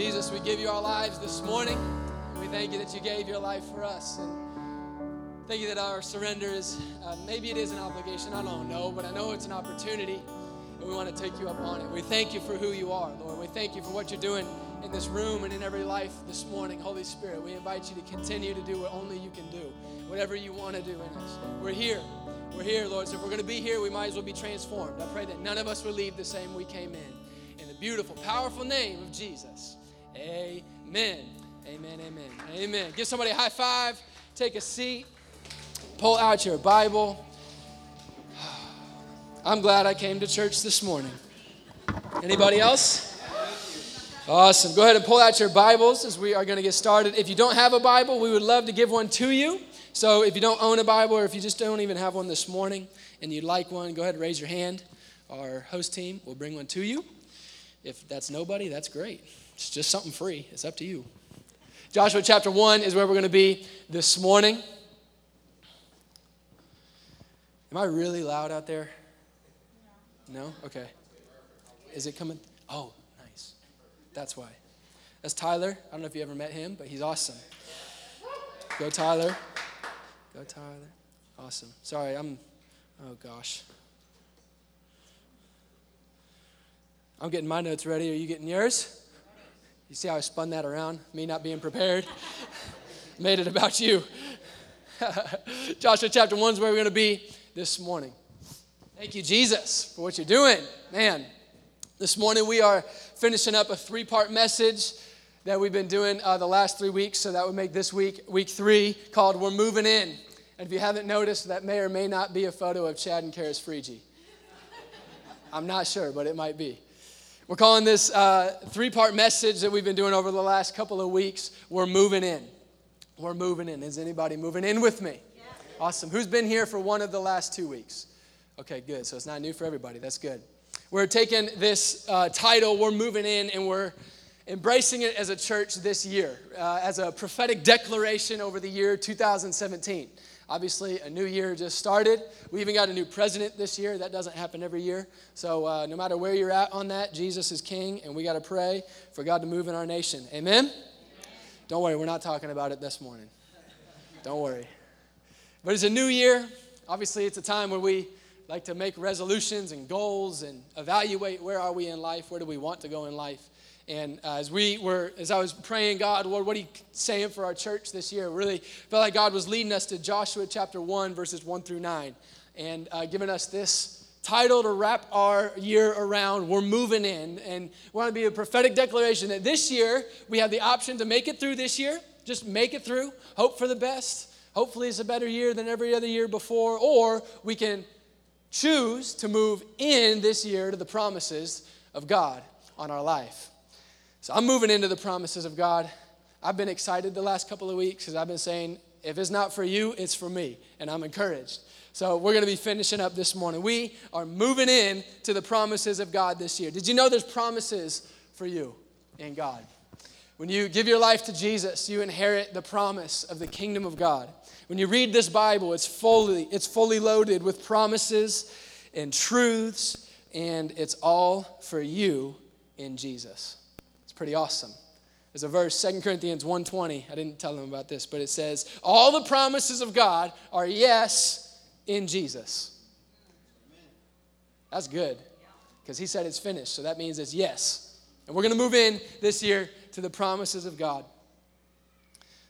Jesus, we give you our lives this morning. We thank you that you gave your life for us. And thank you that our surrender is, uh, maybe it is an obligation, I don't know, but I know it's an opportunity. And we want to take you up on it. We thank you for who you are, Lord. We thank you for what you're doing in this room and in every life this morning. Holy Spirit, we invite you to continue to do what only you can do, whatever you want to do in us. We're here. We're here, Lord. So if we're going to be here, we might as well be transformed. I pray that none of us will leave the same we came in. In the beautiful, powerful name of Jesus. Amen. Amen. Amen. Amen. Give somebody a high five. Take a seat. Pull out your Bible. I'm glad I came to church this morning. Anybody else? Awesome. Go ahead and pull out your Bibles as we are going to get started. If you don't have a Bible, we would love to give one to you. So if you don't own a Bible or if you just don't even have one this morning and you'd like one, go ahead and raise your hand. Our host team will bring one to you. If that's nobody, that's great. It's just something free. It's up to you. Joshua chapter 1 is where we're going to be this morning. Am I really loud out there? No? Okay. Is it coming? Oh, nice. That's why. That's Tyler. I don't know if you ever met him, but he's awesome. Go, Tyler. Go, Tyler. Awesome. Sorry, I'm, oh gosh. I'm getting my notes ready. Are you getting yours? You see how I spun that around? Me not being prepared? Made it about you. Joshua chapter 1 is where we're going to be this morning. Thank you, Jesus, for what you're doing. Man, this morning we are finishing up a three part message that we've been doing uh, the last three weeks. So that would make this week, week three, called We're Moving In. And if you haven't noticed, that may or may not be a photo of Chad and Karis Freegee. I'm not sure, but it might be. We're calling this uh, three part message that we've been doing over the last couple of weeks. We're moving in. We're moving in. Is anybody moving in with me? Yeah. Awesome. Who's been here for one of the last two weeks? Okay, good. So it's not new for everybody. That's good. We're taking this uh, title, We're Moving In, and we're embracing it as a church this year uh, as a prophetic declaration over the year 2017. Obviously, a new year just started. We even got a new president this year. That doesn't happen every year. So, uh, no matter where you're at on that, Jesus is king, and we got to pray for God to move in our nation. Amen? Amen? Don't worry, we're not talking about it this morning. Don't worry. But it's a new year. Obviously, it's a time where we like to make resolutions and goals and evaluate where are we in life, where do we want to go in life. And uh, as we were, as I was praying, God, Lord, what are you saying for our church this year? Really felt like God was leading us to Joshua chapter 1, verses 1 through 9, and uh, giving us this title to wrap our year around. We're moving in, and want to be a prophetic declaration that this year we have the option to make it through this year, just make it through, hope for the best. Hopefully, it's a better year than every other year before, or we can choose to move in this year to the promises of God on our life. So I'm moving into the promises of God. I've been excited the last couple of weeks because I've been saying, if it's not for you, it's for me. And I'm encouraged. So we're going to be finishing up this morning. We are moving in to the promises of God this year. Did you know there's promises for you in God? When you give your life to Jesus, you inherit the promise of the kingdom of God. When you read this Bible, it's fully, it's fully loaded with promises and truths, and it's all for you in Jesus It's pretty awesome. There's a verse, 2 Corinthians 1:20. I didn't tell them about this, but it says, "All the promises of God are yes in Jesus." That's good. Because he said it's finished, so that means it's yes. And we're going to move in this year to the promises of God.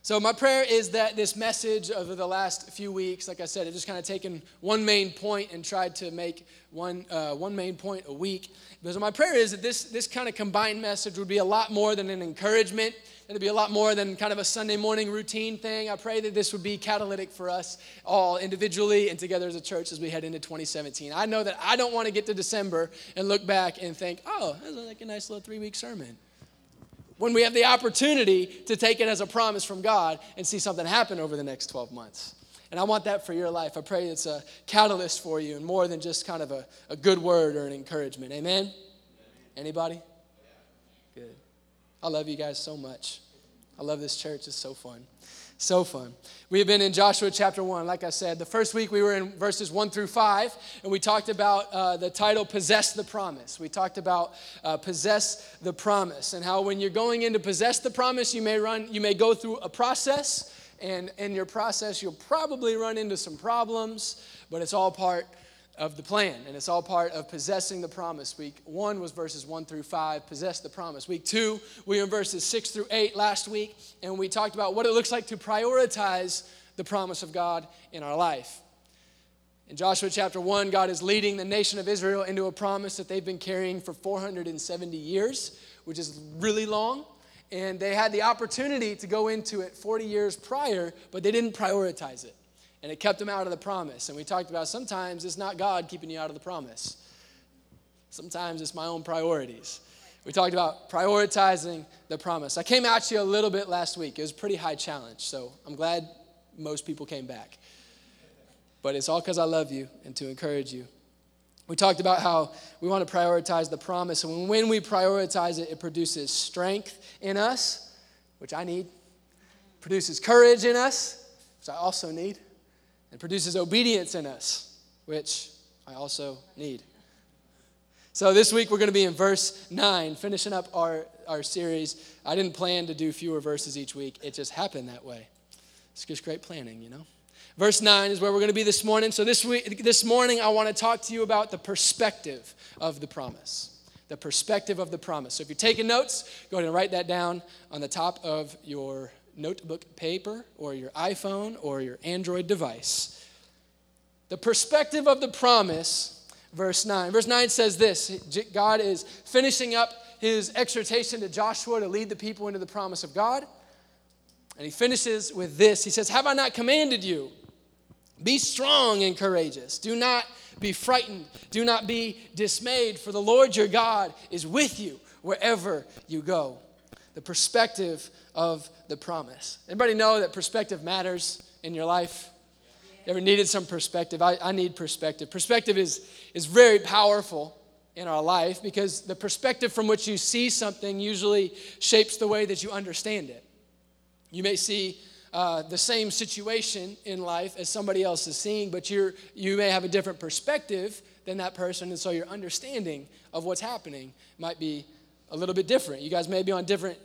So, my prayer is that this message over the last few weeks, like I said, I've just kind of taken one main point and tried to make one, uh, one main point a week. So my prayer is that this, this kind of combined message would be a lot more than an encouragement. And it'd be a lot more than kind of a Sunday morning routine thing. I pray that this would be catalytic for us all individually and together as a church as we head into 2017. I know that I don't want to get to December and look back and think, oh, that was like a nice little three week sermon when we have the opportunity to take it as a promise from God and see something happen over the next 12 months. And I want that for your life. I pray it's a catalyst for you and more than just kind of a, a good word or an encouragement. Amen? Anybody? Good. I love you guys so much. I love this church. It's so fun. So fun. We have been in Joshua chapter 1, like I said. The first week we were in verses 1 through 5, and we talked about uh, the title Possess the Promise. We talked about uh, Possess the Promise and how when you're going in to possess the promise, you may run, you may go through a process, and in your process, you'll probably run into some problems, but it's all part of the plan, and it's all part of possessing the promise. Week one was verses one through five, possess the promise. Week two, we were in verses six through eight last week, and we talked about what it looks like to prioritize the promise of God in our life. In Joshua chapter 1, God is leading the nation of Israel into a promise that they've been carrying for 470 years, which is really long. And they had the opportunity to go into it 40 years prior, but they didn't prioritize it and it kept them out of the promise. And we talked about sometimes it's not God keeping you out of the promise, sometimes it's my own priorities. We talked about prioritizing the promise. I came at you a little bit last week. It was a pretty high challenge, so I'm glad most people came back. But it's all because I love you and to encourage you. We talked about how we want to prioritize the promise, and when we prioritize it, it produces strength in us, which I need, produces courage in us, which I also need, and produces obedience in us, which I also need. So this week we're going to be in verse 9, finishing up our, our series. I didn't plan to do fewer verses each week, it just happened that way. It's just great planning, you know? Verse 9 is where we're going to be this morning. So this week this morning I want to talk to you about the perspective of the promise. The perspective of the promise. So if you're taking notes, go ahead and write that down on the top of your notebook paper or your iPhone or your Android device. The perspective of the promise, verse 9. Verse 9 says this God is finishing up his exhortation to Joshua to lead the people into the promise of God. And he finishes with this He says, Have I not commanded you? Be strong and courageous. Do not be frightened. Do not be dismayed, for the Lord your God is with you wherever you go. The perspective of the promise. Anybody know that perspective matters in your life? You ever needed some perspective? I, I need perspective. Perspective is, is very powerful in our life because the perspective from which you see something usually shapes the way that you understand it. You may see uh, the same situation in life as somebody else is seeing, but you're, you may have a different perspective than that person, and so your understanding of what's happening might be a little bit different. You guys may be on different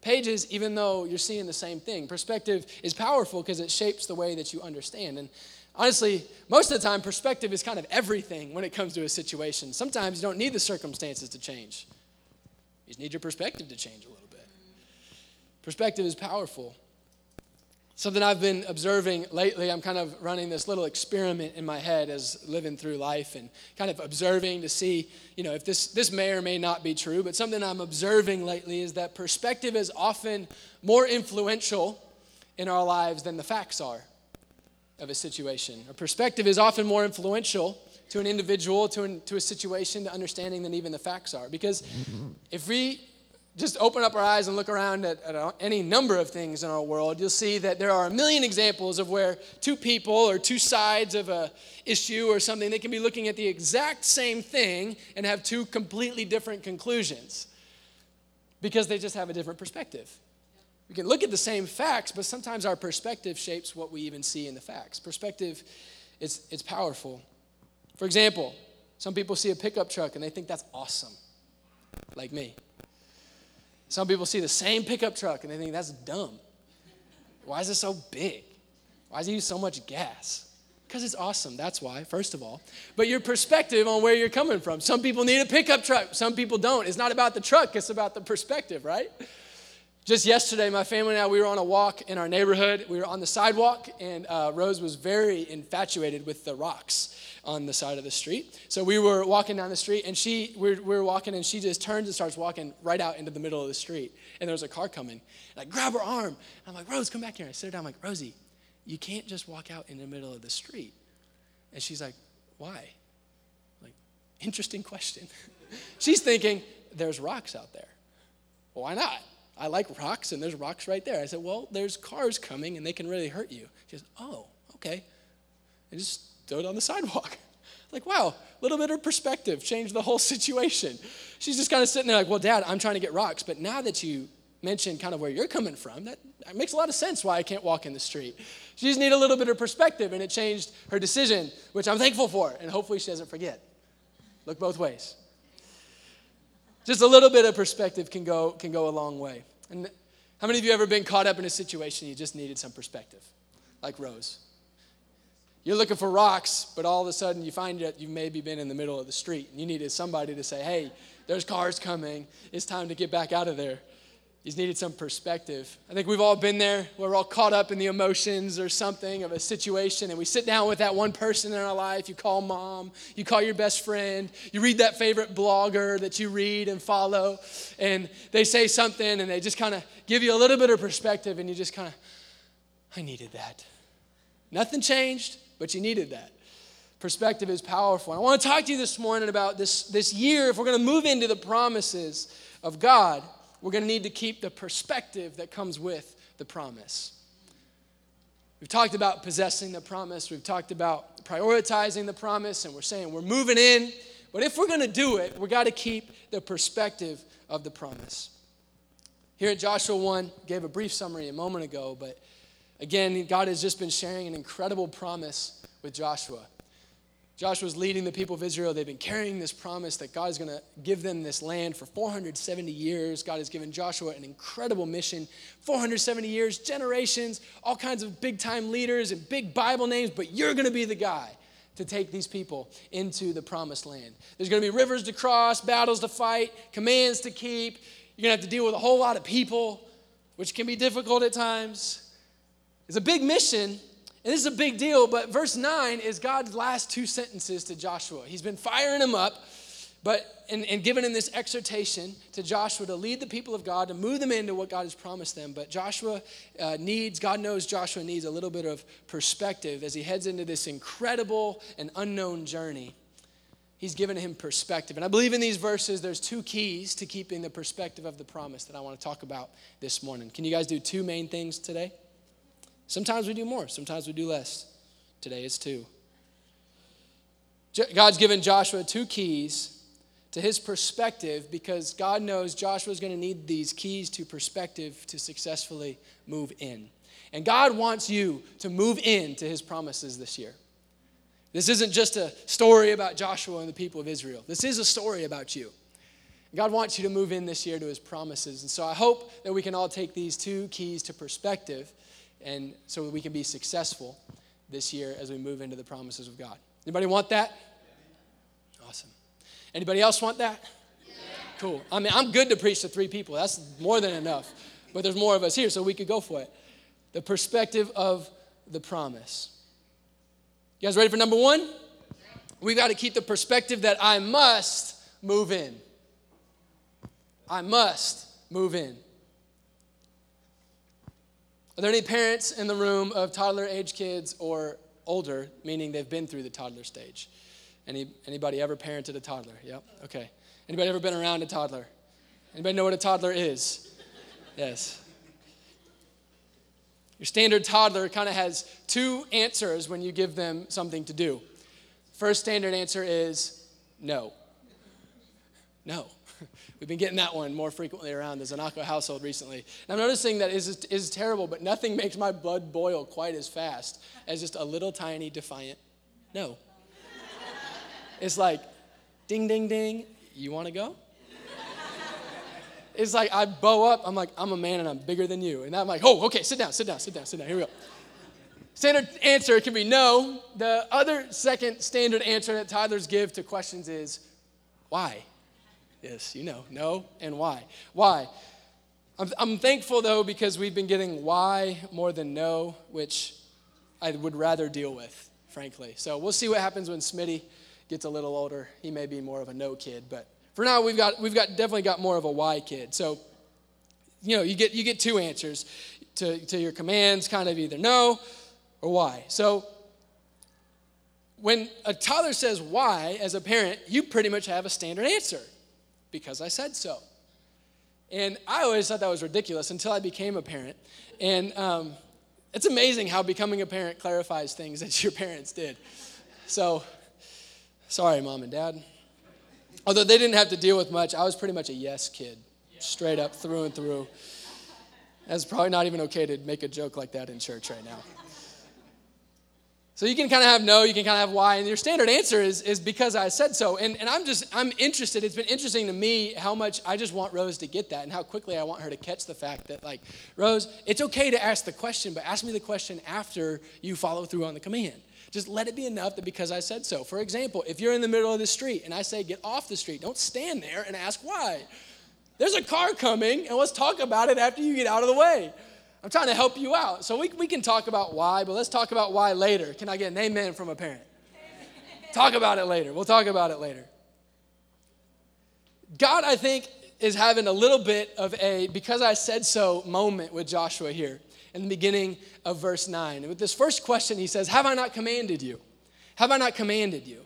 pages, even though you're seeing the same thing. Perspective is powerful because it shapes the way that you understand. And honestly, most of the time, perspective is kind of everything when it comes to a situation. Sometimes you don't need the circumstances to change, you just need your perspective to change a little bit. Perspective is powerful. Something I've been observing lately, I'm kind of running this little experiment in my head as living through life and kind of observing to see, you know, if this, this may or may not be true, but something I'm observing lately is that perspective is often more influential in our lives than the facts are of a situation. A perspective is often more influential to an individual, to, an, to a situation, to understanding than even the facts are. Because if we just open up our eyes and look around at, at, any number of things in our world, you'll see that there are a million examples of where two people or two sides of a issue or something they can be looking at the exact same thing and have two completely different conclusions because they just have a different perspective. We can look at the same facts, but sometimes our perspective shapes what we even see in the facts. Perspective is it's powerful. For example, some people see a pickup truck and they think that's awesome, like me. Some people see the same pickup truck and they think that's dumb. Why is it so big? Why does it use so much gas? Because it's awesome, that's why, first of all. But your perspective on where you're coming from. Some people need a pickup truck, some people don't. It's not about the truck, it's about the perspective, right? Just yesterday, my family and I, we were on a walk in our neighborhood. We were on the sidewalk, and uh, Rose was very infatuated with the rocks on the side of the street. So we were walking down the street, and she, we were, we were walking, and she just turns and starts walking right out into the middle of the street. And there was a car coming. And I grab her arm, I'm like, Rose, come back here. I sit her down, I'm like, Rosie, you can't just walk out in the middle of the street. And she's like, why? I'm like, interesting question. she's thinking, there's rocks out there. Why not? I like rocks, and there's rocks right there. I said, Well, there's cars coming, and they can really hurt you. She goes, Oh, okay. And just throw it on the sidewalk. Like, wow, a little bit of perspective changed the whole situation. She's just kind of sitting there like, Well, Dad, I'm trying to get rocks, but now that you mentioned kind of where you're coming from. That, that makes a lot of sense why I can't walk in the street. She just needed a little bit of perspective, and it changed her decision, which I'm thankful for, and hopefully she doesn't forget. Look both ways. Just a little bit of perspective can go, can go a long way. And how many of you ever been caught up in a situation you just needed some perspective? Like Rose. You're looking for rocks, but all of a sudden you find that you've maybe been in the middle of the street and you needed somebody to say, hey, there's cars coming. It's time to get back out of there. He's needed some perspective. I think we've all been there. We're all caught up in the emotions or something of a situation, and we sit down with that one person in our life. You call mom, you call your best friend, you read that favorite blogger that you read and follow, and they say something and they just kind of give you a little bit of perspective, and you just kind of, I needed that. Nothing changed, but you needed that. Perspective is powerful. I want to talk to you this morning about this, this year. If we're going to move into the promises of God, we're going to need to keep the perspective that comes with the promise. We've talked about possessing the promise, we've talked about prioritizing the promise, and we're saying we're moving in. But if we're going to do it, we've got to keep the perspective of the promise. Here at Joshua 1, gave a brief summary a moment ago, but again, God has just been sharing an incredible promise with Joshua. Joshua's leading the people of Israel. They've been carrying this promise that God is going to give them this land for 470 years. God has given Joshua an incredible mission 470 years, generations, all kinds of big time leaders and big Bible names, but you're going to be the guy to take these people into the promised land. There's going to be rivers to cross, battles to fight, commands to keep. You're going to have to deal with a whole lot of people, which can be difficult at times. It's a big mission, and this is a big deal, but verse 9 is God's last two sentences to Joshua. He's been firing him up, but and, and giving him this exhortation to Joshua to lead the people of God, to move them into what God has promised them. But Joshua uh, needs, God knows Joshua needs a little bit of perspective as he heads into this incredible and unknown journey. He's given him perspective. And I believe in these verses, there's two keys to keeping the perspective of the promise that I want to talk about this morning. Can you guys do two main things today? Sometimes we do more, sometimes we do less. Today is two. God's given Joshua two keys to his perspective because God knows Joshua is going to need these keys to perspective to successfully move in. And God wants you to move into his promises this year. This isn't just a story about Joshua and the people of Israel. This is a story about you. God wants you to move in this year to his promises. And so I hope that we can all take these two keys to perspective and so we can be successful this year as we move into the promises of God. Anybody want that? Awesome. Anybody else want that? Yeah. Cool. I mean, I'm good to preach to three people. That's more than enough. But there's more of us here, so we could go for it. The perspective of the promise. You guys ready for number one? We've got to keep the perspective that I must move in. I must move in. Are there any parents in the room of toddler age kids or older, meaning they've been through the toddler stage? Any, anybody ever parented a toddler? Yep. Okay. Anybody ever been around a toddler? Anybody know what a toddler is? Yes. Your standard toddler kind of has two answers when you give them something to do. First standard answer is no. No. We've been getting that one more frequently around the Zanako household recently. And I'm noticing that is, is terrible, but nothing makes my blood boil quite as fast as just a little tiny defiant no. it's like, ding, ding, ding, you want to go? It's like I bow up, I'm like, I'm a man and I'm bigger than you. And I'm like, oh, okay, sit down, sit down, sit down, sit down. Here we go. Standard answer can be no. The other second standard answer that toddlers give to questions is why? Yes, you know, no and why. Why? I'm, I'm thankful though because we've been getting why more than no, which I would rather deal with, frankly. So we'll see what happens when Smitty gets a little older. He may be more of a no kid, but for now we've got we've got definitely got more of a why kid. So you know, you get you get two answers to, to your commands, kind of either no or why. So when a toddler says why as a parent, you pretty much have a standard answer because I said so. And I always thought that was ridiculous until I became a parent. And um, it's amazing how becoming a parent clarifies things that your parents did. So, sorry, mom and dad. Although they didn't have to deal with much, I was pretty much a yes kid, straight up through and through. That's probably not even okay to make a joke like that in church right now. So you can kind of have no, you can kind of have why, and your standard answer is, is because I said so. And, and I'm just, I'm interested. It's been interesting to me how much I just want Rose to get that and how quickly I want her to catch the fact that, like, Rose, it's okay to ask the question, but ask me the question after you follow through on the command. Just let it be enough that because I said so. For example, if you're in the middle of the street and I say, get off the street, don't stand there and ask why. There's a car coming, and let's talk about it after you get out of the way. I'm trying to help you out. So we, we can talk about why, but let's talk about why later. Can I get an amen from a parent? talk about it later. We'll talk about it later. God, I think, is having a little bit of a because I said so moment with Joshua here in the beginning of verse 9. And with this first question, he says, Have I not commanded you? Have I not commanded you?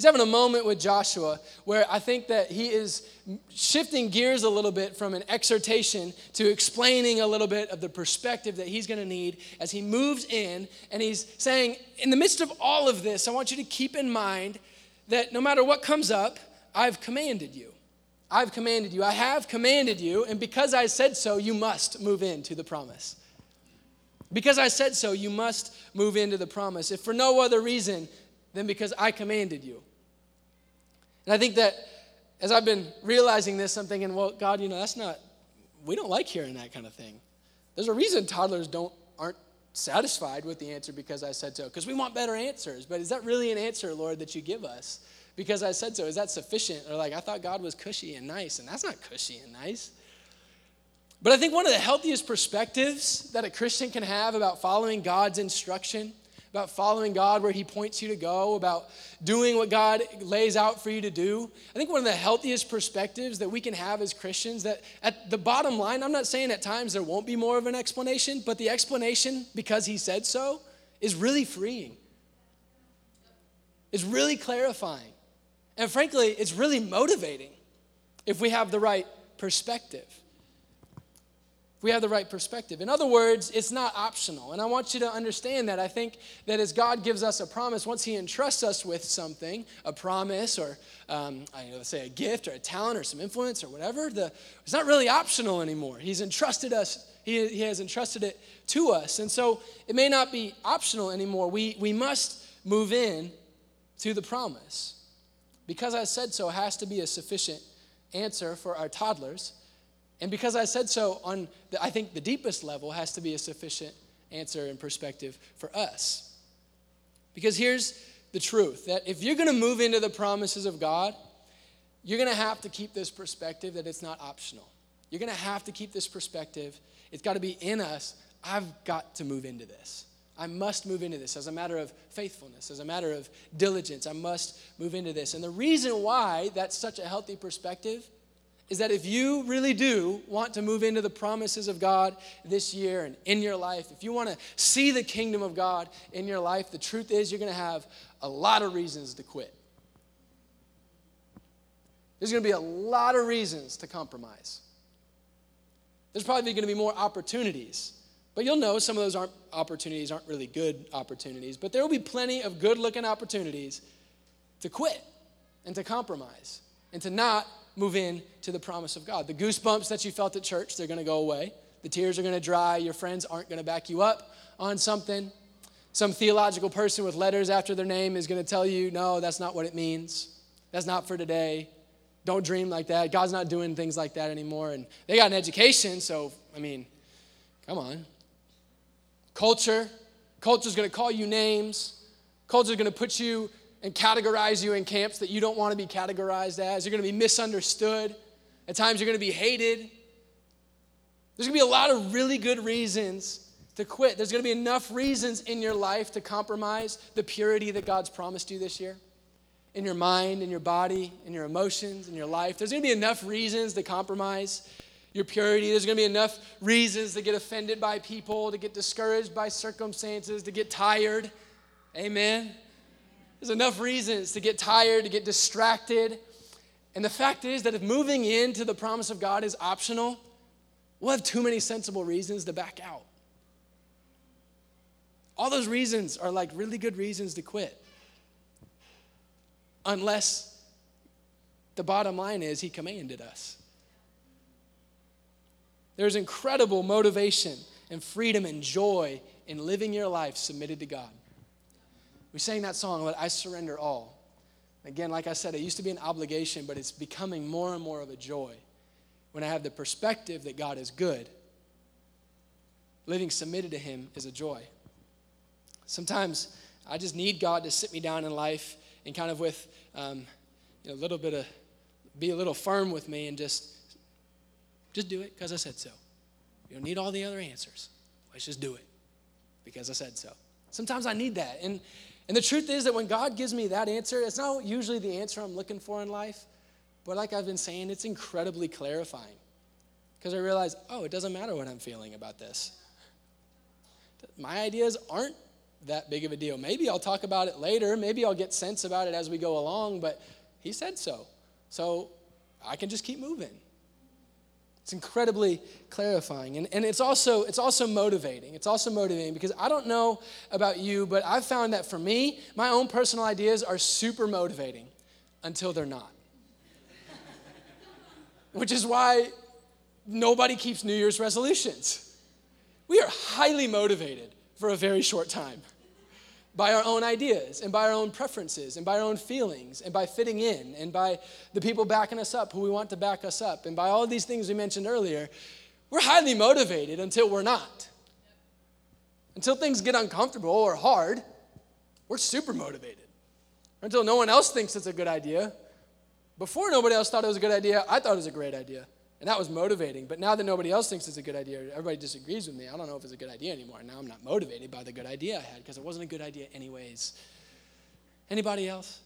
He's having a moment with Joshua where I think that he is shifting gears a little bit from an exhortation to explaining a little bit of the perspective that he's going to need as he moves in. And he's saying, in the midst of all of this, I want you to keep in mind that no matter what comes up, I've commanded you. I've commanded you. I have commanded you. And because I said so, you must move into the promise. Because I said so, you must move into the promise. If for no other reason than because I commanded you. And I think that as I've been realizing this, I'm thinking, well, God, you know, that's not, we don't like hearing that kind of thing. There's a reason toddlers don't, aren't satisfied with the answer because I said so, because we want better answers. But is that really an answer, Lord, that you give us? Because I said so. Is that sufficient? Or like, I thought God was cushy and nice, and that's not cushy and nice. But I think one of the healthiest perspectives that a Christian can have about following God's instruction about following God where He points you to go, about doing what God lays out for you to do. I think one of the healthiest perspectives that we can have as Christians that at the bottom line, I'm not saying at times there won't be more of an explanation, but the explanation, because He said so, is really freeing. It's really clarifying. And frankly, it's really motivating if we have the right perspective if we have the right perspective. In other words, it's not optional. And I want you to understand that. I think that as God gives us a promise, once He entrusts us with something, a promise or um, I know, say a gift or a talent or some influence or whatever, the, it's not really optional anymore. He's entrusted us, he, he has entrusted it to us. And so it may not be optional anymore. We, we must move in to the promise. Because I said so has to be a sufficient answer for our toddlers and because I said so on, the, I think the deepest level has to be a sufficient answer and perspective for us. Because here's the truth that if you're going to move into the promises of God, you're going to have to keep this perspective that it's not optional. You're going to have to keep this perspective. It's got to be in us. I've got to move into this. I must move into this as a matter of faithfulness, as a matter of diligence. I must move into this. And the reason why that's such a healthy perspective is that if you really do want to move into the promises of God this year and in your life, if you want to see the kingdom of God in your life, the truth is you're going to have a lot of reasons to quit. There's going to be a lot of reasons to compromise. There's probably going to be more opportunities. But you'll know some of those aren't opportunities aren't really good opportunities, but there will be plenty of good-looking opportunities to quit and to compromise and to not move in to the promise of God. The goosebumps that you felt at church, they're going to go away. The tears are going to dry. Your friends aren't going to back you up on something. Some theological person with letters after their name is going to tell you, no, that's not what it means. That's not for today. Don't dream like that. God's not doing things like that anymore. And they got an education, so, I mean, come on. Culture. Culture's going to call you names. Culture's going to put you and categorize you in camps that you don't want to be categorized as. You're going to be misunderstood. At times, you're going to be hated. There's going to be a lot of really good reasons to quit. There's going to be enough reasons in your life to compromise the purity that God's promised you this year. In your mind, in your body, in your emotions, in your life. There's going to be enough reasons to compromise your purity. There's going to be enough reasons to get offended by people, to get discouraged by circumstances, to get tired. Amen. There's enough reasons to get tired, to get distracted. And the fact is that if moving into the promise of God is optional, we'll have too many sensible reasons to back out. All those reasons are like really good reasons to quit. Unless the bottom line is, He commanded us. There's incredible motivation and freedom and joy in living your life submitted to God. We sang that song, Let I Surrender All. Again, like I said, it used to be an obligation, but it's becoming more and more of a joy when I have the perspective that God is good. Living submitted to Him is a joy. Sometimes I just need God to sit me down in life and kind of with um, you know, a little bit of, be a little firm with me and just just do it because I said so. You don't need all the other answers. Let's just do it because I said so. Sometimes I need that. And, and the truth is that when God gives me that answer, it's not usually the answer I'm looking for in life. But like I've been saying, it's incredibly clarifying because I realize, oh, it doesn't matter what I'm feeling about this. My ideas aren't that big of a deal. Maybe I'll talk about it later. Maybe I'll get sense about it as we go along, but he said so. So I can just keep moving. It's incredibly clarifying. And, and it's, also, it's also motivating. It's also motivating because I don't know about you, but I've found that for me, my own personal ideas are super motivating until they're not. Which is why nobody keeps New Year's resolutions. We are highly motivated for a very short time by our own ideas and by our own preferences and by our own feelings and by fitting in and by the people backing us up who we want to back us up and by all these things we mentioned earlier, we're highly motivated until we're not. Until things get uncomfortable or hard, we're super motivated. Until no one else thinks it's a good idea. Before nobody else thought it was a good idea, I thought it was a great idea. And that was motivating. But now that nobody else thinks it's a good idea, everybody disagrees with me. I don't know if it's a good idea anymore. Now I'm not motivated by the good idea I had because it wasn't a good idea anyways. Anybody else?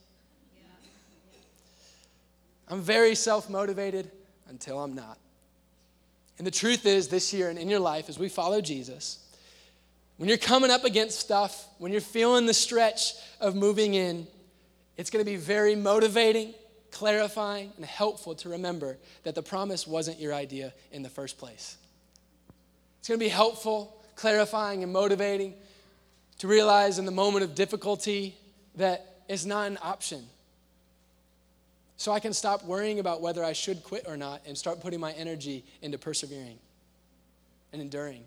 I'm very self motivated until I'm not. And the truth is, this year and in your life, as we follow Jesus, when you're coming up against stuff, when you're feeling the stretch of moving in, it's going to be very motivating clarifying, and helpful to remember that the promise wasn't your idea in the first place. It's going to be helpful, clarifying, and motivating to realize in the moment of difficulty that it's not an option. So I can stop worrying about whether I should quit or not and start putting my energy into persevering and enduring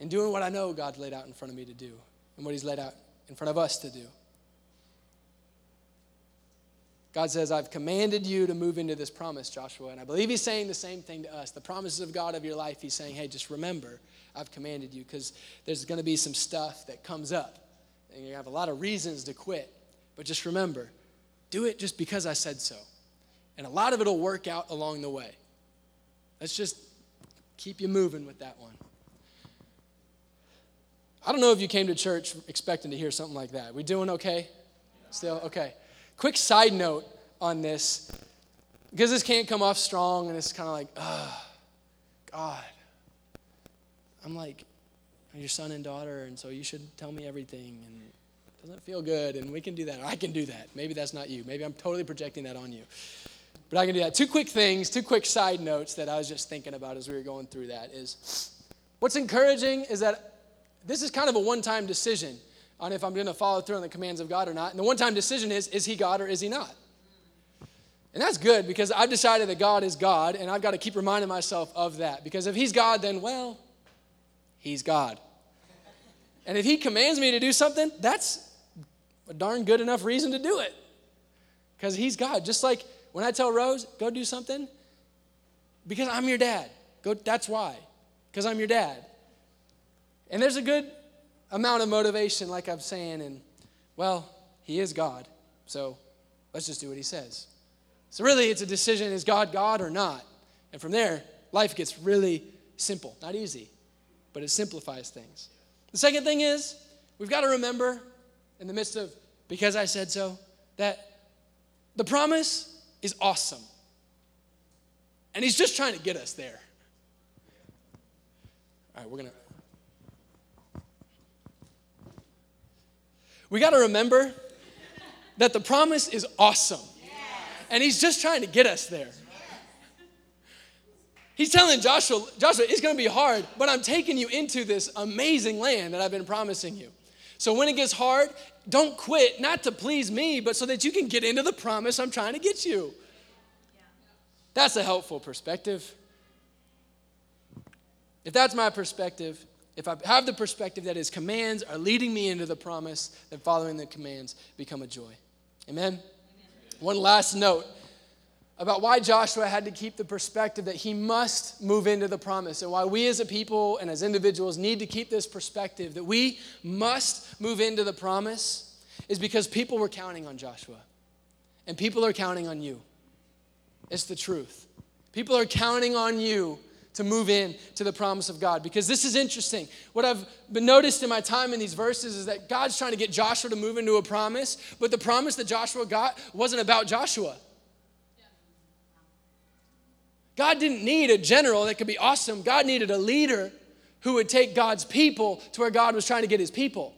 and doing what I know God laid out in front of me to do and what He's laid out in front of us to do. God says, I've commanded you to move into this promise, Joshua. And I believe he's saying the same thing to us. The promises of God of your life, he's saying, hey, just remember, I've commanded you because there's going to be some stuff that comes up. And you have a lot of reasons to quit. But just remember, do it just because I said so. And a lot of it will work out along the way. Let's just keep you moving with that one. I don't know if you came to church expecting to hear something like that. We doing okay? Still? Okay. Quick side note on this, because this can't come off strong and it's kind of like, God. I'm like your son and daughter, and so you should tell me everything. And it doesn't feel good, and we can do that. Or I can do that. Maybe that's not you. Maybe I'm totally projecting that on you. But I can do that. Two quick things, two quick side notes that I was just thinking about as we were going through that is what's encouraging is that this is kind of a one time decision on if I'm going to follow through on the commands of God or not. And the one time decision is is he God or is he not? And that's good because I've decided that God is God, and I've got to keep reminding myself of that. Because if he's God, then, well, he's God. And if he commands me to do something, that's a darn good enough reason to do it. Because he's God. Just like when I tell Rose, go do something, because I'm your dad. Go, that's why. Because I'm your dad. And there's a good amount of motivation, like I'm saying, and well, he is God, so let's just do what he says. So, really, it's a decision is God God or not? And from there, life gets really simple. Not easy, but it simplifies things. The second thing is, we've got to remember in the midst of because I said so, that the promise is awesome. And he's just trying to get us there. All right, we're going to We got to remember that the promise is awesome. And he's just trying to get us there. He's telling Joshua, Joshua, it's going to be hard, but I'm taking you into this amazing land that I've been promising you. So when it gets hard, don't quit, not to please me, but so that you can get into the promise I'm trying to get you. That's a helpful perspective. If that's my perspective, if I have the perspective that his commands are leading me into the promise, then following the commands become a joy. Amen? Amen. One last note about why Joshua had to keep the perspective that he must move into the promise, and why we as a people and as individuals need to keep this perspective that we must move into the promise, is because people were counting on Joshua, and people are counting on you. It's the truth. People are counting on you to move in to the promise of God. Because this is interesting. What I've been noticed in my time in these verses is that God's trying to get Joshua to move into a promise, but the promise that Joshua got wasn't about Joshua. God didn't need a general that could be awesome. God needed a leader who would take God's people to where God was trying to get his people.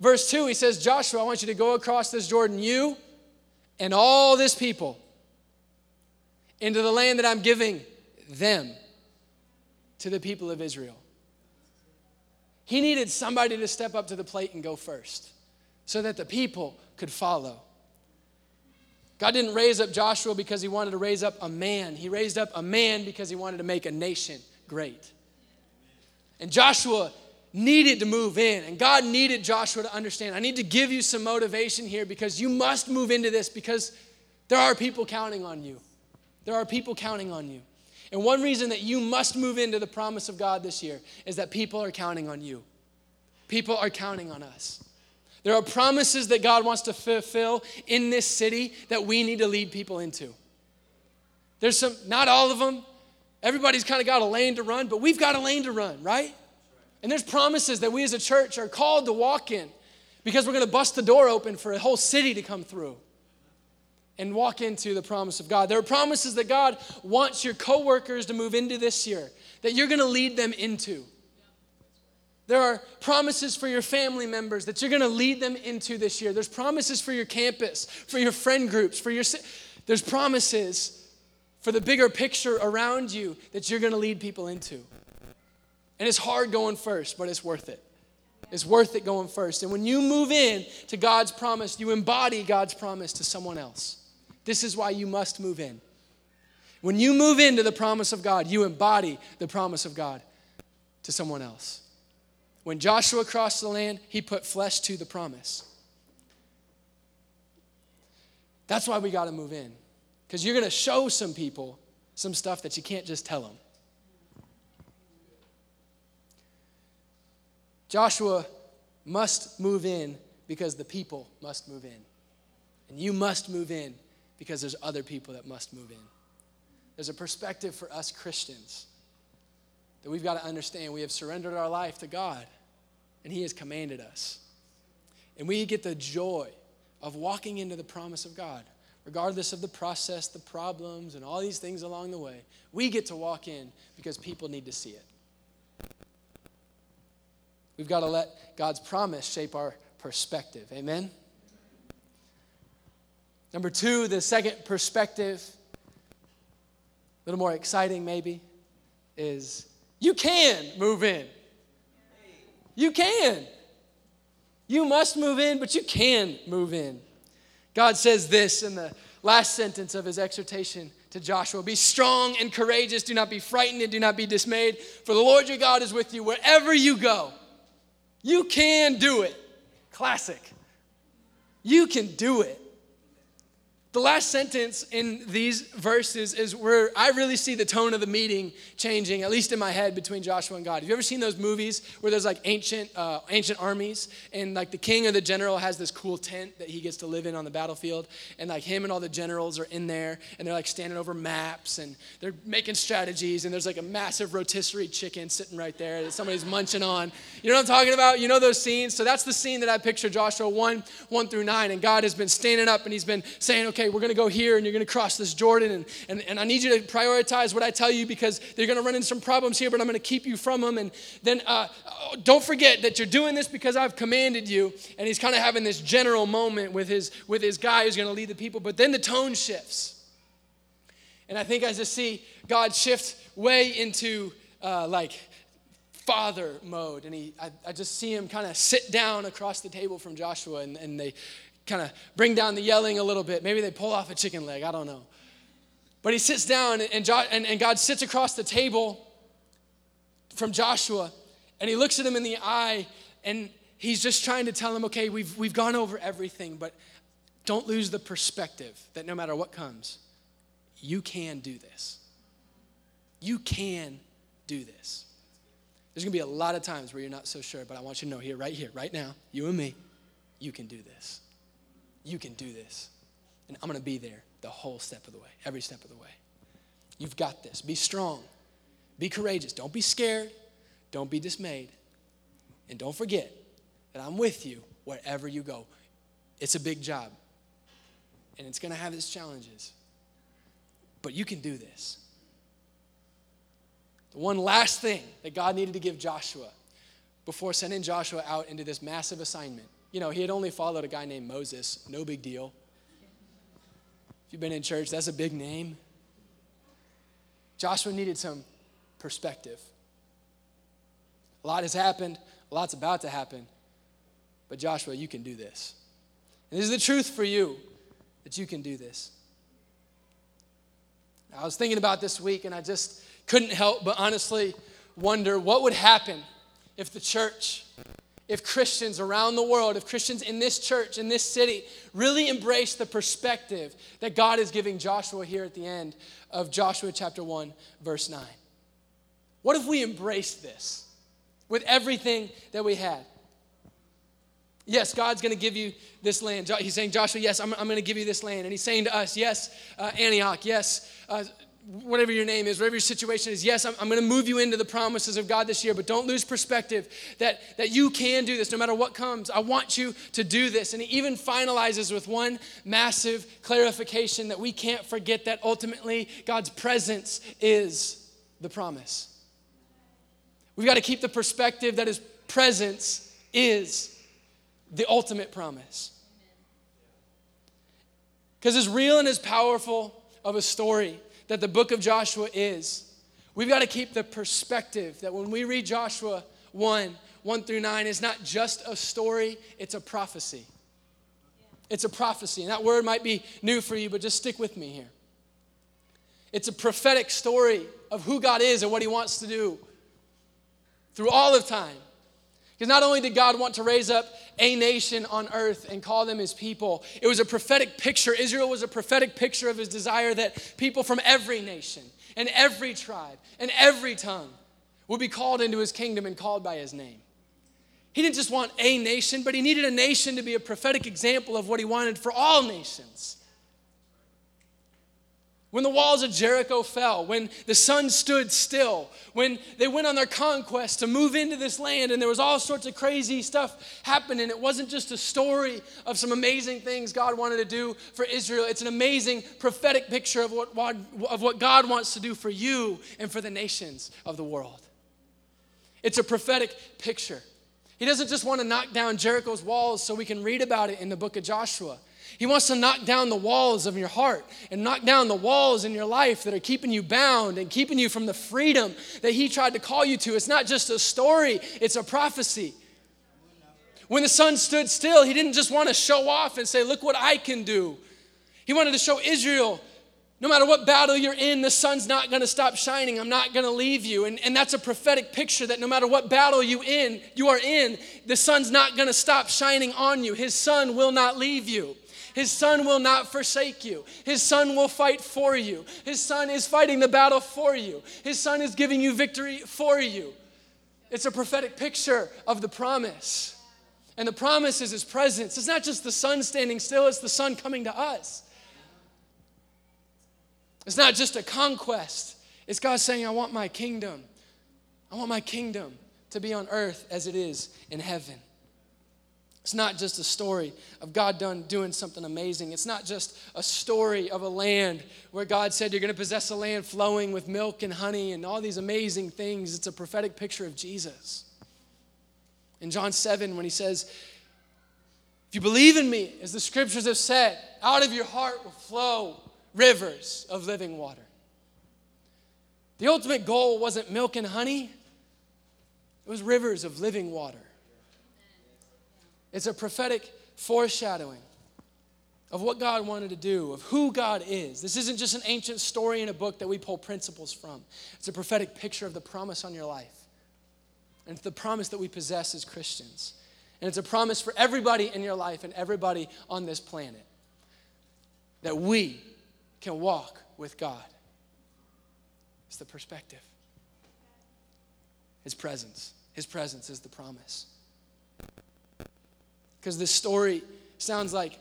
Verse 2, he says, Joshua, I want you to go across this Jordan, you and all this people, into the land that I'm giving them to the people of Israel. He needed somebody to step up to the plate and go first so that the people could follow. God didn't raise up Joshua because he wanted to raise up a man. He raised up a man because he wanted to make a nation great. And Joshua needed to move in, and God needed Joshua to understand. I need to give you some motivation here because you must move into this because there are people counting on you. There are people counting on you. And one reason that you must move into the promise of God this year is that people are counting on you. People are counting on us. There are promises that God wants to fulfill in this city that we need to lead people into. There's some, not all of them. Everybody's kind of got a lane to run, but we've got a lane to run, right? And there's promises that we as a church are called to walk in because we're going to bust the door open for a whole city to come through and walk into the promise of God. There are promises that God wants your coworkers to move into this year that you're going to lead them into. There are promises for your family members that you're going to lead them into this year. There's promises for your campus, for your friend groups, for your there's promises for the bigger picture around you that you're going to lead people into. And it's hard going first, but it's worth it. It's worth it going first. And when you move in to God's promise, you embody God's promise to someone else. This is why you must move in. When you move into the promise of God, you embody the promise of God to someone else. When Joshua crossed the land, he put flesh to the promise. That's why we got to move in. Because you're going to show some people some stuff that you can't just tell them. Joshua must move in because the people must move in. And you must move in because there's other people that must move in. There's a perspective for us Christians that we've got to understand. We have surrendered our life to God and He has commanded us. And we get the joy of walking into the promise of God, regardless of the process, the problems, and all these things along the way. We get to walk in because people need to see it. We've got to let God's promise shape our perspective. Amen? Number two, the second perspective, a little more exciting maybe, is you can move in. You can. You must move in, but you can move in. God says this in the last sentence of his exhortation to Joshua Be strong and courageous. Do not be frightened and do not be dismayed, for the Lord your God is with you wherever you go. You can do it. Classic. You can do it. The last sentence in these verses is where I really see the tone of the meeting changing, at least in my head, between Joshua and God. Have you ever seen those movies where there's like ancient, uh, ancient armies and like the king or the general has this cool tent that he gets to live in on the battlefield, and like him and all the generals are in there and they're like standing over maps and they're making strategies, and there's like a massive rotisserie chicken sitting right there that somebody's munching on. You know what I'm talking about? You know those scenes? So that's the scene that I picture Joshua 1 1 through 9, and God has been standing up and he's been saying, okay, we're going to go here and you're going to cross this Jordan. And, and, and I need you to prioritize what I tell you because they're going to run into some problems here, but I'm going to keep you from them. And then uh, don't forget that you're doing this because I've commanded you. And he's kind of having this general moment with his, with his guy who's going to lead the people. But then the tone shifts. And I think I just see God shift way into uh, like father mode. And he, I, I just see him kind of sit down across the table from Joshua and, and they kind of bring down the yelling a little bit. Maybe they pull off a chicken leg. I don't know. But he sits down, and, and, and God sits across the table, from Joshua, and he looks at him in the eye, and he's just trying to tell him, okay, we've, we've gone over everything, but don't lose the perspective that no matter what comes, you can do this. You can do this. There's gonna be a lot of times where you're not so sure, but I want you to know here, right here, right now, you and me, you can do this. You can do this. And I'm gonna be there the whole step of the way, every step of the way. You've got this. Be strong. Be courageous. Don't be scared. Don't be dismayed. And don't forget that I'm with you wherever you go. It's a big job, and it's going to have its challenges. But you can do this. The one last thing that God needed to give Joshua before sending Joshua out into this massive assignment. You know, he had only followed a guy named Moses, no big deal. If you've been in church, that's a big name. Joshua needed some perspective. A lot has happened, a lot's about to happen. But Joshua, you can do this. And this is the truth for you that you can do this. I was thinking about this week and I just couldn't help but honestly wonder what would happen if the church, if Christians around the world, if Christians in this church, in this city, really embrace the perspective that God is giving Joshua here at the end of Joshua chapter 1, verse 9. What if we embraced this with everything that we had? Yes, God's going to give you this land. He's saying, Joshua, yes, I'm, I'm going to give you this land. And he's saying to us, yes, uh, Antioch, yes, uh, whatever your name is, whatever your situation is, yes, I'm, I'm going to move you into the promises of God this year, but don't lose perspective that, that you can do this no matter what comes. I want you to do this. And he even finalizes with one massive clarification that we can't forget that ultimately God's presence is the promise. We've got to keep the perspective that his presence is the ultimate promise. Because as real and as powerful of a story that the book of Joshua is, we've got to keep the perspective that when we read Joshua 1 1 through 9, it's not just a story, it's a prophecy. It's a prophecy. And that word might be new for you, but just stick with me here. It's a prophetic story of who God is and what He wants to do through all of time. Because not only did God want to raise up a nation on earth and call them his people, it was a prophetic picture. Israel was a prophetic picture of his desire that people from every nation and every tribe and every tongue would be called into his kingdom and called by his name. He didn't just want a nation, but he needed a nation to be a prophetic example of what he wanted for all nations. When the walls of Jericho fell, when the sun stood still, when they went on their conquest to move into this land, and there was all sorts of crazy stuff happening. It wasn't just a story of some amazing things God wanted to do for Israel. It's an amazing prophetic picture of what, of what God wants to do for you and for the nations of the world. It's a prophetic picture. He doesn't just want to knock down Jericho's walls so we can read about it in the book of Joshua. He wants to knock down the walls of your heart and knock down the walls in your life that are keeping you bound and keeping you from the freedom that He tried to call you to. It's not just a story, it's a prophecy. When the sun stood still, He didn't just want to show off and say, Look what I can do. He wanted to show Israel no matter what battle you're in, the sun's not going to stop shining. I'm not going to leave you. And, and that's a prophetic picture that no matter what battle you in, you are in, the sun's not going to stop shining on you. His sun will not leave you. His son will not forsake you. His son will fight for you. His son is fighting the battle for you. His son is giving you victory for you. It's a prophetic picture of the promise. And the promise is his presence. It's not just the sun standing still, it's the sun coming to us. It's not just a conquest, it's God saying, I want my kingdom. I want my kingdom to be on earth as it is in heaven. It's not just a story of God done doing something amazing. It's not just a story of a land where God said you're going to possess a land flowing with milk and honey and all these amazing things. It's a prophetic picture of Jesus. In John 7, when he says, If you believe in me, as the scriptures have said, out of your heart will flow rivers of living water. The ultimate goal wasn't milk and honey, it was rivers of living water. It's a prophetic foreshadowing of what God wanted to do, of who God is. This isn't just an ancient story in a book that we pull principles from, it's a prophetic picture of the promise on your life And it's the promise that we possess as Christians. And it's a promise for everybody in your life and everybody on this planet that we can walk with God. It's the perspective, His presence. His presence is the promise. Because this story sounds like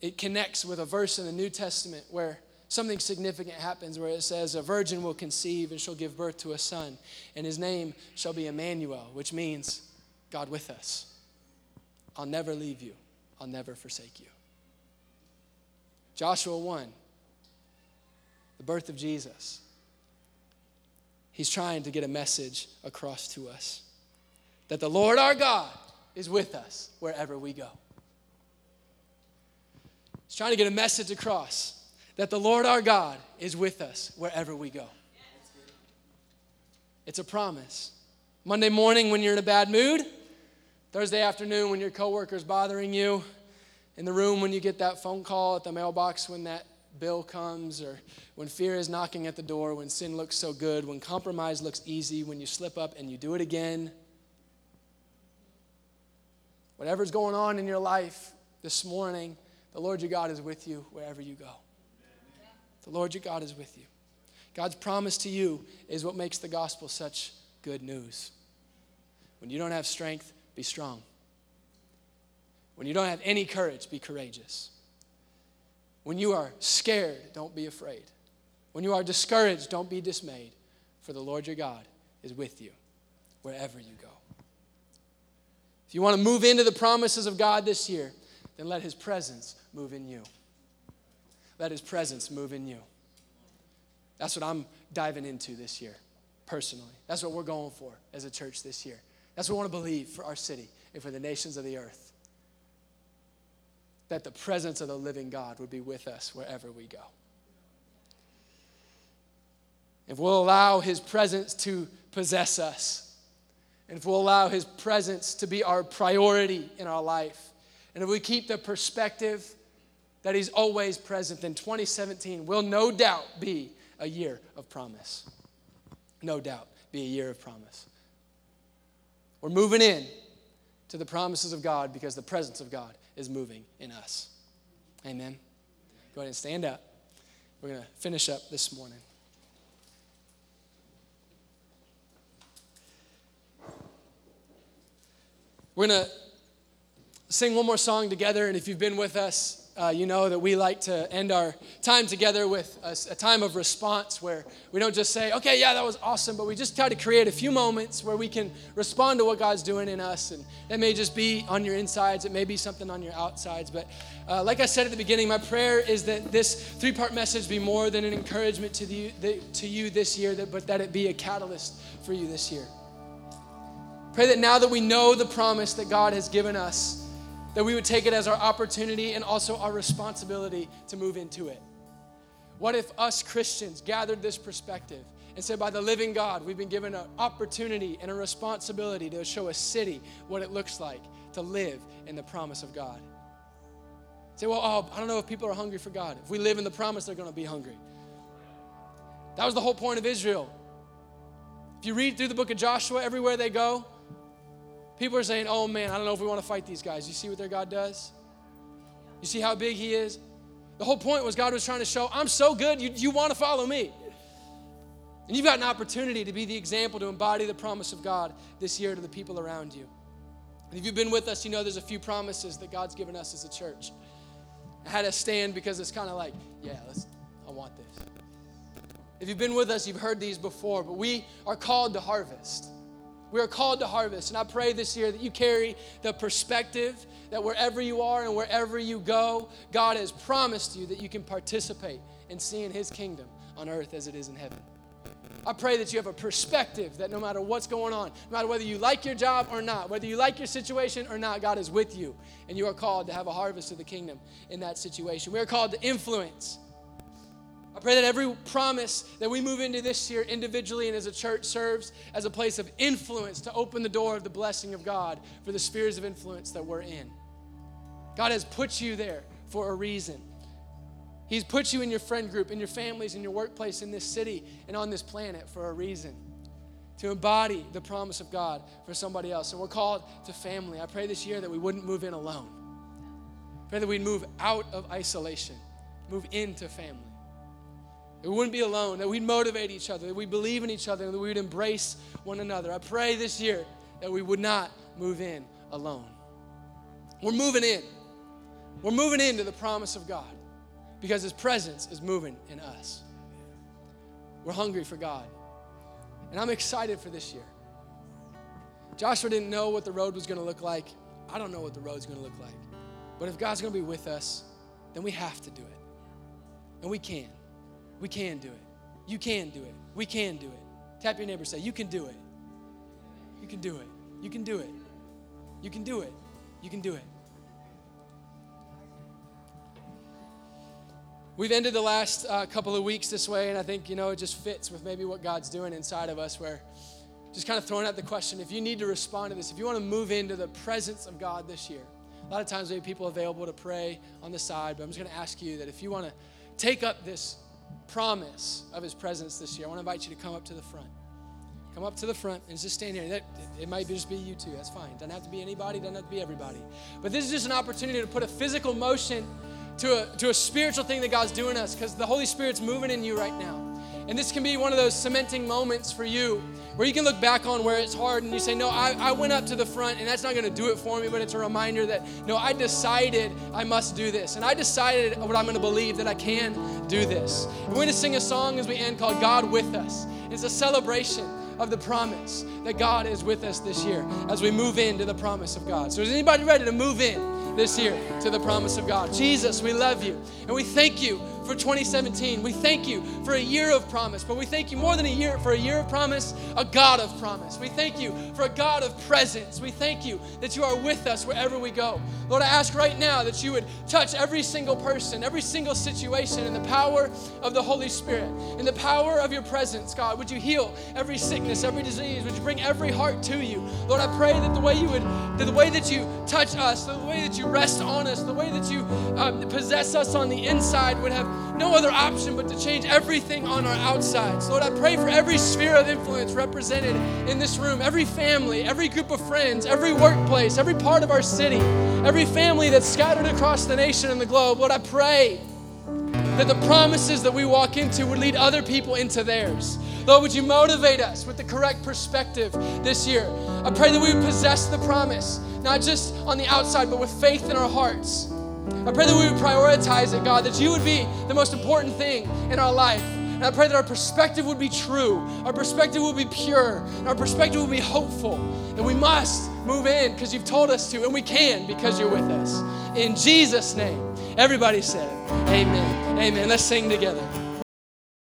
it connects with a verse in the New Testament where something significant happens where it says, A virgin will conceive and shall give birth to a son, and his name shall be Emmanuel, which means God with us. I'll never leave you, I'll never forsake you. Joshua 1, the birth of Jesus. He's trying to get a message across to us that the Lord our God is with us wherever we go. He's trying to get a message across that the Lord our God is with us wherever we go. It's a promise. Monday morning when you're in a bad mood, Thursday afternoon when your coworker's bothering you, in the room when you get that phone call at the mailbox when that bill comes, or when fear is knocking at the door, when sin looks so good, when compromise looks easy, when you slip up and you do it again. Whatever's going on in your life this morning, the Lord your God is with you wherever you go. The Lord your God is with you. God's promise to you is what makes the gospel such good news. When you don't have strength, be strong. When you don't have any courage, be courageous. When you are scared, don't be afraid. When you are discouraged, don't be dismayed, for the Lord your God is with you wherever you go. If you want to move into the promises of God this year, then let his presence move in you. Let his presence move in you. That's what I'm diving into this year, personally. That's what we're going for as a church this year. That's what we want to believe for our city and for the nations of the earth. That the presence of the living God would be with us wherever we go. If we'll allow his presence to possess us, and if we'll allow his presence to be our priority in our life, and if we keep the perspective that he's always present, then 2017 will no doubt be a year of promise. No doubt be a year of promise. We're moving in to the promises of God because the presence of God is moving in us. Amen. Go ahead and stand up. We're going to finish up this morning. We're going to sing one more song together, and if you've been with us, uh, you know that we like to end our time together with a, a, time of response where we don't just say, okay, yeah, that was awesome, but we just try to create a few moments where we can respond to what God's doing in us. And that may just be on your insides, it may be something on your outsides. But uh, like I said at the beginning, my prayer is that this three part message be more than an encouragement to, the, the, to you this year, that, but that it be a catalyst for you this year. Pray that now that we know the promise that God has given us, that we would take it as our opportunity and also our responsibility to move into it. What if us Christians gathered this perspective and said, by the living God, we've been given an opportunity and a responsibility to show a city what it looks like to live in the promise of God? Say, well, oh, I don't know if people are hungry for God. If we live in the promise, they're going to be hungry. That was the whole point of Israel. If you read through the book of Joshua, everywhere they go, People are saying, oh man, I don't know if we want to fight these guys. You see what their God does? You see how big He is? The whole point was God was trying to show, I'm so good, you, you want to follow me. And you've got an opportunity to be the example to embody the promise of God this year to the people around you. And if you've been with us, you know there's a few promises that God's given us as a church. I had to stand because it's kind of like, yeah, let's, I want this. If you've been with us, you've heard these before, but we are called to harvest. We are called to harvest. And I pray this year that you carry the perspective that wherever you are and wherever you go, God has promised you that you can participate in seeing His kingdom on earth as it is in heaven. I pray that you have a perspective that no matter what's going on, no matter whether you like your job or not, whether you like your situation or not, God is with you. And you are called to have a harvest of the kingdom in that situation. We are called to influence. I pray that every promise that we move into this year individually and as a church serves as a place of influence to open the door of the blessing of God for the spheres of influence that we're in. God has put you there for a reason. He's put you in your friend group, in your families, in your workplace, in this city, and on this planet for a reason. to embody the promise of God for somebody else. And we're called to family. I pray this year that we wouldn't move in alone. Pray that we'd move out of isolation, move into family. We wouldn't be alone, that we'd motivate each other, that we believe in each other, and that we would embrace one another. I pray this year that we would not move in alone. We're moving in. We're moving into the promise of God because His presence is moving in us. We're hungry for God. And I'm excited for this year. Joshua didn't know what the road was going to look like. I don't know what the road's going to look like. But if God's going to be with us, then we have to do it. And we can. We can do it. You can do it. We can do it. Tap your neighbor say, You can do it. You can do it. You can do it. You can do it. You can do it. We've ended the last uh, couple of weeks this way, and I think, you know, it just fits with maybe what God's doing inside of us, where just kind of throwing out the question if you need to respond to this, if you want to move into the presence of God this year, a lot of times we have people available to pray on the side, but I'm just going to ask you that if you want to take up this promise of His presence this year, I want to invite you to come up to the front. Come up to the front and just stand here. That, it might just be you too. That's fine. Doesn't have to be anybody. Doesn't have to be everybody. But this is just an opportunity to put a physical motion to a, to a spiritual thing that God's doing us because the Holy Spirit's moving in you right now. And this can be one of those cementing moments for you where you can look back on where it's hard and you say, No, I, I went up to the front and that's not going to do it for me, but it's a reminder that, no, I decided I must do this. And I decided what I'm going to believe that I can do this. We're going to sing a song as we end called God with Us. It's a celebration of the promise that God is with us this year as we move into the promise of God. So, is anybody ready to move in? this year to the promise of God. Jesus, we love you. And we thank you for 2017. We thank you for a year of promise, but we thank you more than a year for a year of promise, a God of promise. We thank you for a God of presence. We thank you that you are with us wherever we go. Lord, I ask right now that you would touch every single person, every single situation in the power of the Holy Spirit, in the power of your presence, God. Would you heal every sickness, every disease? Would you bring every heart to you? Lord, I pray that the way you would, that the way that you touch us, the way that you rest on us, the way that you um, possess us on the inside would have no other option but to change everything on our outsides. Lord, I pray for every sphere of influence represented in this room, every family, every group of friends, every workplace, every part of our city, every family that's scattered across the nation and the globe. Lord, I pray that the promises that we walk into would lead other people into theirs. Lord, would you motivate us with the correct perspective this year? I pray that we would possess the promise, not just on the outside, but with faith in our hearts. I pray that we would prioritize it, God, that you would be the most important thing in our life. And I pray that our perspective would be true, our perspective would be pure, and our perspective would be hopeful. And we must move in because you've told us to, and we can because you're with us. In Jesus' name, everybody said, Amen. Amen. Let's sing together.